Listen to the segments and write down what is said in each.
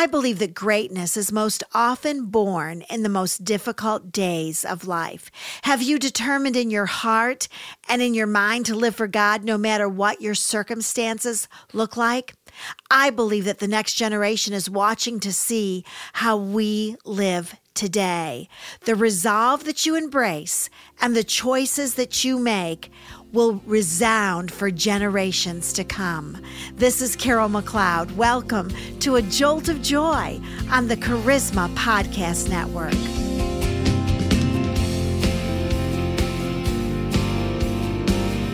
I believe that greatness is most often born in the most difficult days of life. Have you determined in your heart and in your mind to live for God no matter what your circumstances look like? I believe that the next generation is watching to see how we live today. The resolve that you embrace and the choices that you make will resound for generations to come. This is Carol McLeod. Welcome to A Jolt of Joy on the Charisma Podcast Network.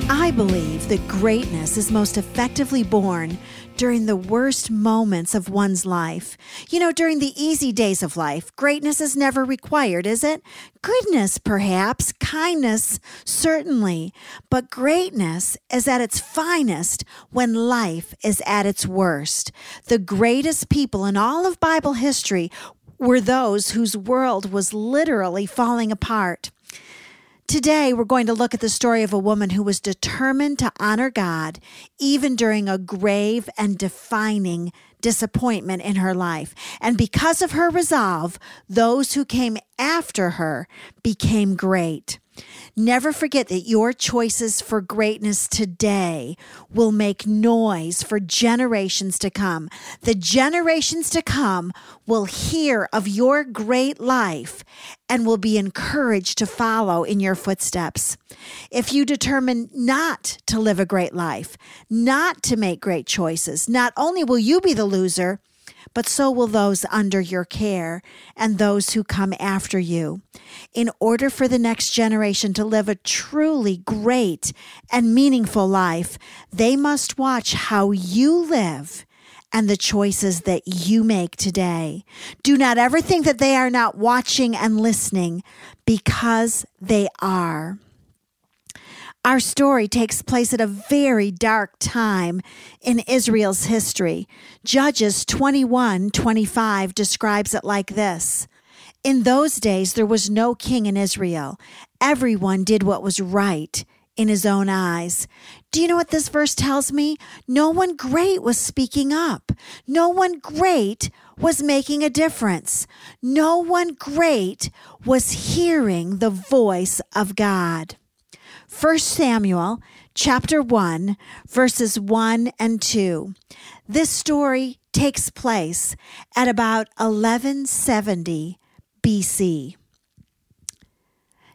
I believe that greatness is most effectively born during the worst moments of one's life. You know, during the easy days of life, greatness is never required, is it? Goodness, perhaps, kindness, certainly, but greatness is at its finest when life is at its worst. The greatest people in all of Bible history were those whose world was literally falling apart. Today, we're going to look at the story of a woman who was determined to honor God even during a grave and defining disappointment in her life. And because of her resolve, those who came after her became great. Never forget that your choices for greatness today will make noise for generations to come. The generations to come will hear of your great life and will be encouraged to follow in your footsteps. If you determine not to live a great life, not to make great choices, not only will you be the loser, but so will those under your care and those who come after you. In order for the next generation to live a truly great and meaningful life, they must watch how you live and the choices that you make today. Do not ever think that they are not watching and listening because they are. Our story takes place at a very dark time in Israel's history. Judges 21 25 describes it like this In those days, there was no king in Israel. Everyone did what was right in his own eyes. Do you know what this verse tells me? No one great was speaking up. No one great was making a difference. No one great was hearing the voice of God. 1 Samuel chapter 1, verses 1 and 2. This story takes place at about 1170 BC.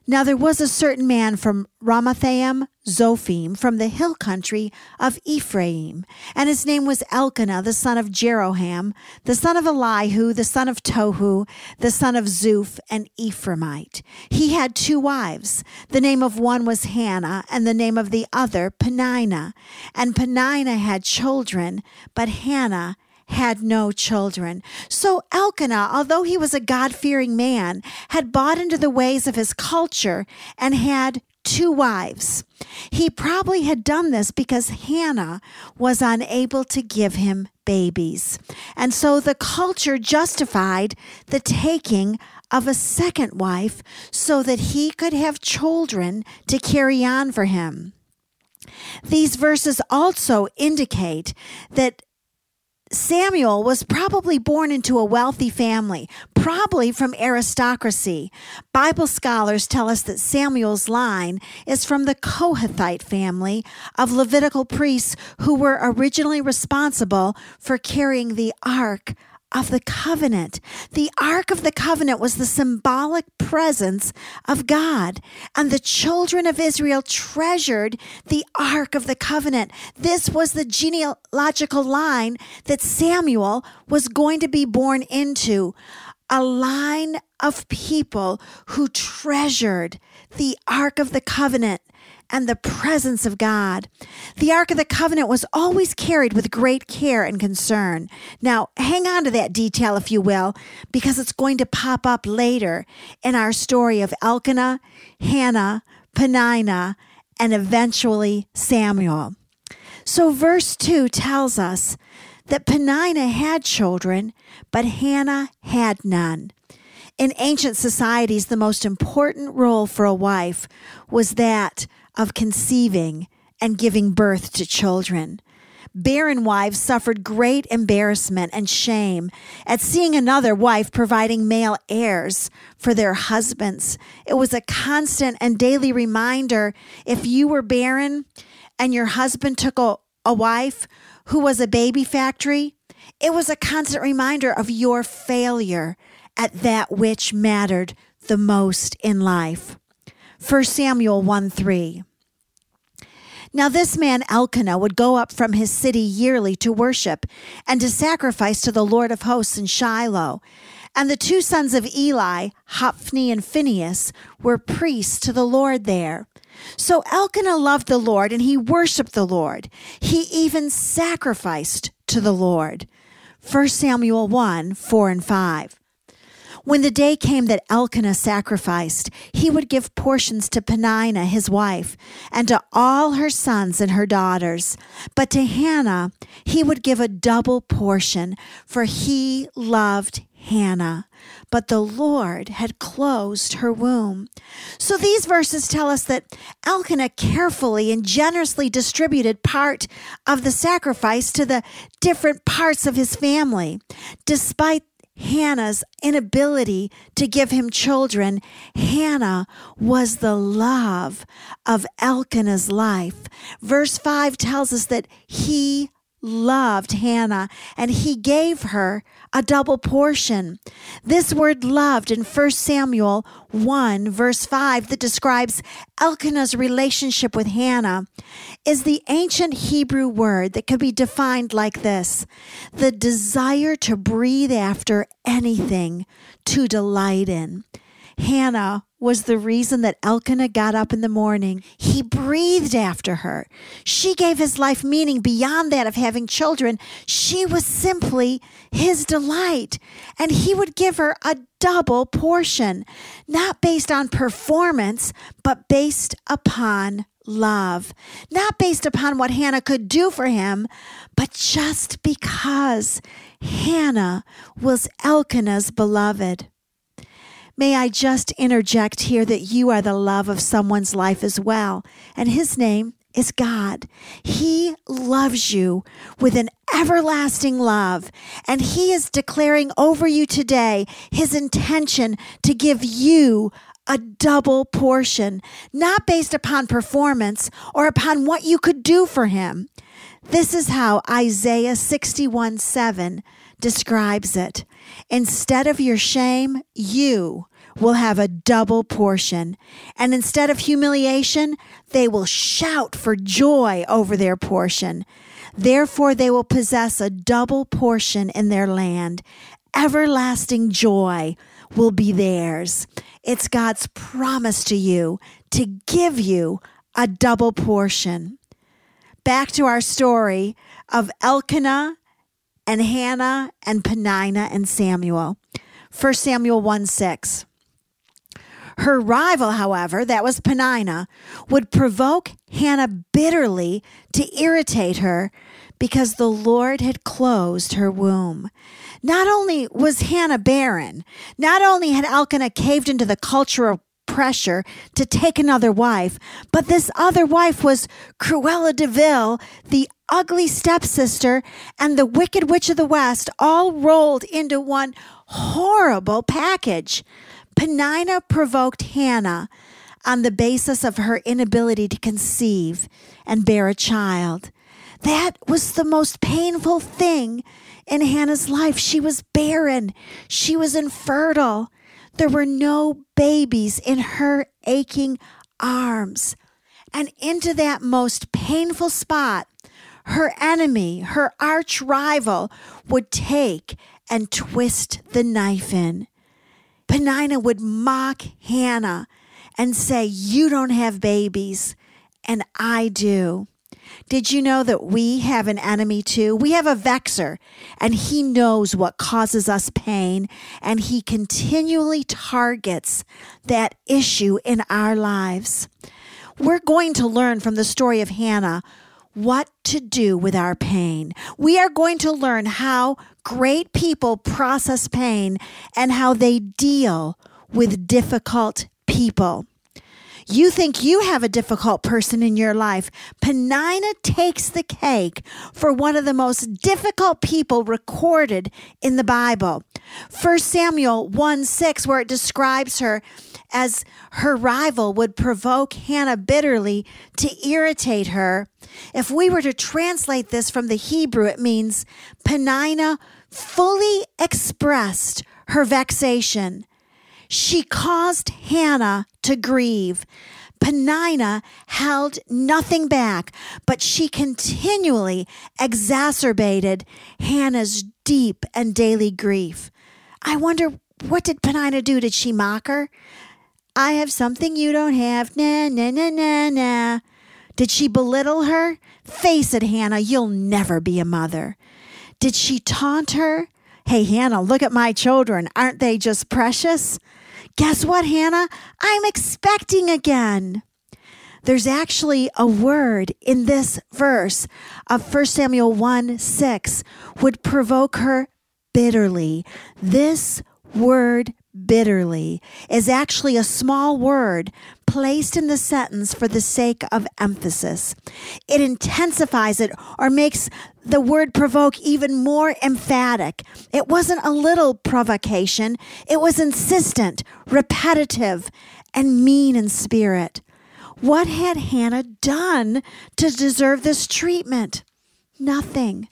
Now there was a certain man from Ramathaim Zophim from the hill country of Ephraim, and his name was Elkanah, the son of Jeroham, the son of Elihu, the son of Tohu, the son of Zuph, an Ephraimite. He had two wives. The name of one was Hannah, and the name of the other Peninnah. And Peninnah had children, but Hannah had no children. So Elkanah, although he was a God fearing man, had bought into the ways of his culture and had two wives. He probably had done this because Hannah was unable to give him babies. And so the culture justified the taking of a second wife so that he could have children to carry on for him. These verses also indicate that Samuel was probably born into a wealthy family, probably from aristocracy. Bible scholars tell us that Samuel's line is from the Kohathite family of Levitical priests who were originally responsible for carrying the ark of the covenant. The Ark of the Covenant was the symbolic presence of God, and the children of Israel treasured the Ark of the Covenant. This was the genealogical line that Samuel was going to be born into. A line of people who treasured the Ark of the Covenant and the presence of God. The Ark of the Covenant was always carried with great care and concern. Now, hang on to that detail, if you will, because it's going to pop up later in our story of Elkanah, Hannah, Peninnah, and eventually Samuel. So, verse 2 tells us that Peninnah had children, but Hannah had none. In ancient societies, the most important role for a wife was that of conceiving and giving birth to children. barren wives suffered great embarrassment and shame at seeing another wife providing male heirs for their husbands. It was a constant and daily reminder if you were barren and your husband took a, a wife who was a baby factory, it was a constant reminder of your failure at that which mattered the most in life. 1 Samuel 1 3. Now, this man Elkanah would go up from his city yearly to worship and to sacrifice to the Lord of hosts in Shiloh. And the two sons of Eli, Hophni and Phinehas, were priests to the Lord there. So Elkanah loved the Lord and he worshiped the Lord. He even sacrificed to the Lord. 1 Samuel 1 4 and 5. When the day came that Elkanah sacrificed, he would give portions to Peninnah, his wife, and to all her sons and her daughters. But to Hannah, he would give a double portion, for he loved Hannah. But the Lord had closed her womb. So these verses tell us that Elkanah carefully and generously distributed part of the sacrifice to the different parts of his family. Despite Hannah's inability to give him children, Hannah was the love of Elkanah's life. Verse 5 tells us that he loved Hannah and he gave her a double portion. This word loved in 1 Samuel 1 verse 5 that describes Elkanah's relationship with Hannah is the ancient Hebrew word that could be defined like this. The desire to breathe after anything to delight in. Hannah was the reason that Elkanah got up in the morning. He breathed after her. She gave his life meaning beyond that of having children. She was simply his delight. And he would give her a double portion, not based on performance, but based upon love. Not based upon what Hannah could do for him, but just because Hannah was Elkanah's beloved. May I just interject here that you are the love of someone's life as well, and his name is God. He loves you with an everlasting love, and He is declaring over you today His intention to give you a double portion, not based upon performance or upon what you could do for Him. This is how Isaiah 61 7 describes it. Instead of your shame, you will have a double portion. And instead of humiliation, they will shout for joy over their portion. Therefore, they will possess a double portion in their land. Everlasting joy will be theirs. It's God's promise to you to give you a double portion. Back to our story of Elkanah and Hannah and Peninnah and Samuel. 1 Samuel 1 6. Her rival, however, that was Peninnah, would provoke Hannah bitterly to irritate her because the Lord had closed her womb. Not only was Hannah barren, not only had Elkanah caved into the cultural pressure to take another wife, but this other wife was Cruella de Vil, the ugly stepsister, and the Wicked Witch of the West, all rolled into one horrible package. Peninnah provoked Hannah on the basis of her inability to conceive and bear a child. That was the most painful thing in Hannah's life. She was barren, she was infertile. There were no babies in her aching arms. And into that most painful spot, her enemy, her arch rival, would take and twist the knife in. Peninnah would mock Hannah and say, You don't have babies, and I do. Did you know that we have an enemy too? We have a vexer, and he knows what causes us pain, and he continually targets that issue in our lives. We're going to learn from the story of Hannah what to do with our pain. We are going to learn how great people process pain and how they deal with difficult people. You think you have a difficult person in your life. Peninnah takes the cake for one of the most difficult people recorded in the Bible. 1 Samuel 1 6, where it describes her as her rival would provoke Hannah bitterly to irritate her. If we were to translate this from the Hebrew, it means Peninnah fully expressed her vexation. She caused Hannah to grieve. Peninnah held nothing back, but she continually exacerbated Hannah's deep and daily grief. I wonder what did Peninnah do? Did she mock her? I have something you don't have. Nah, nah, nah, nah, nah. Did she belittle her? Face it, Hannah, you'll never be a mother. Did she taunt her? Hey, Hannah, look at my children. Aren't they just precious? Guess what, Hannah? I'm expecting again. There's actually a word in this verse of 1 Samuel 1 6 would provoke her bitterly. This word bitterly is actually a small word placed in the sentence for the sake of emphasis. It intensifies it or makes the word provoke even more emphatic. It wasn't a little provocation, it was insistent, repetitive, and mean in spirit. What had Hannah done to deserve this treatment? Nothing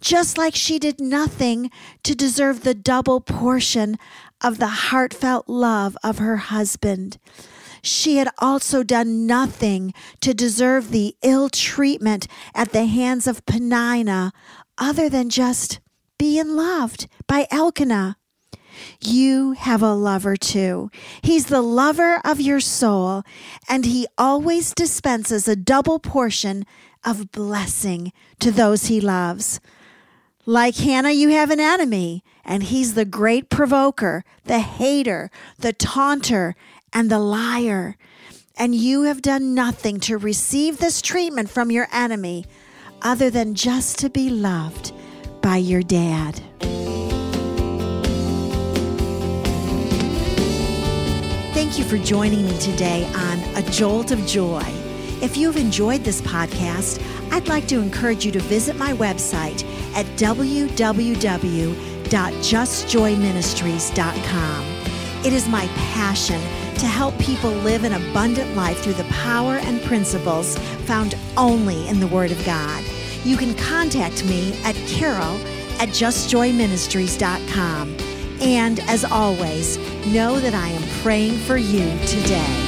just like she did nothing to deserve the double portion of the heartfelt love of her husband. She had also done nothing to deserve the ill treatment at the hands of Peninnah other than just being loved by Elkanah. You have a lover too. He's the lover of your soul, and he always dispenses a double portion of blessing to those he loves. Like Hannah, you have an enemy, and he's the great provoker, the hater, the taunter, and the liar. And you have done nothing to receive this treatment from your enemy other than just to be loved by your dad. Thank you for joining me today on A Jolt of Joy. If you've enjoyed this podcast, I'd like to encourage you to visit my website at www.justjoyministries.com. It is my passion to help people live an abundant life through the power and principles found only in the Word of God. You can contact me at carol at justjoyministries.com. And as always, know that I am praying for you today.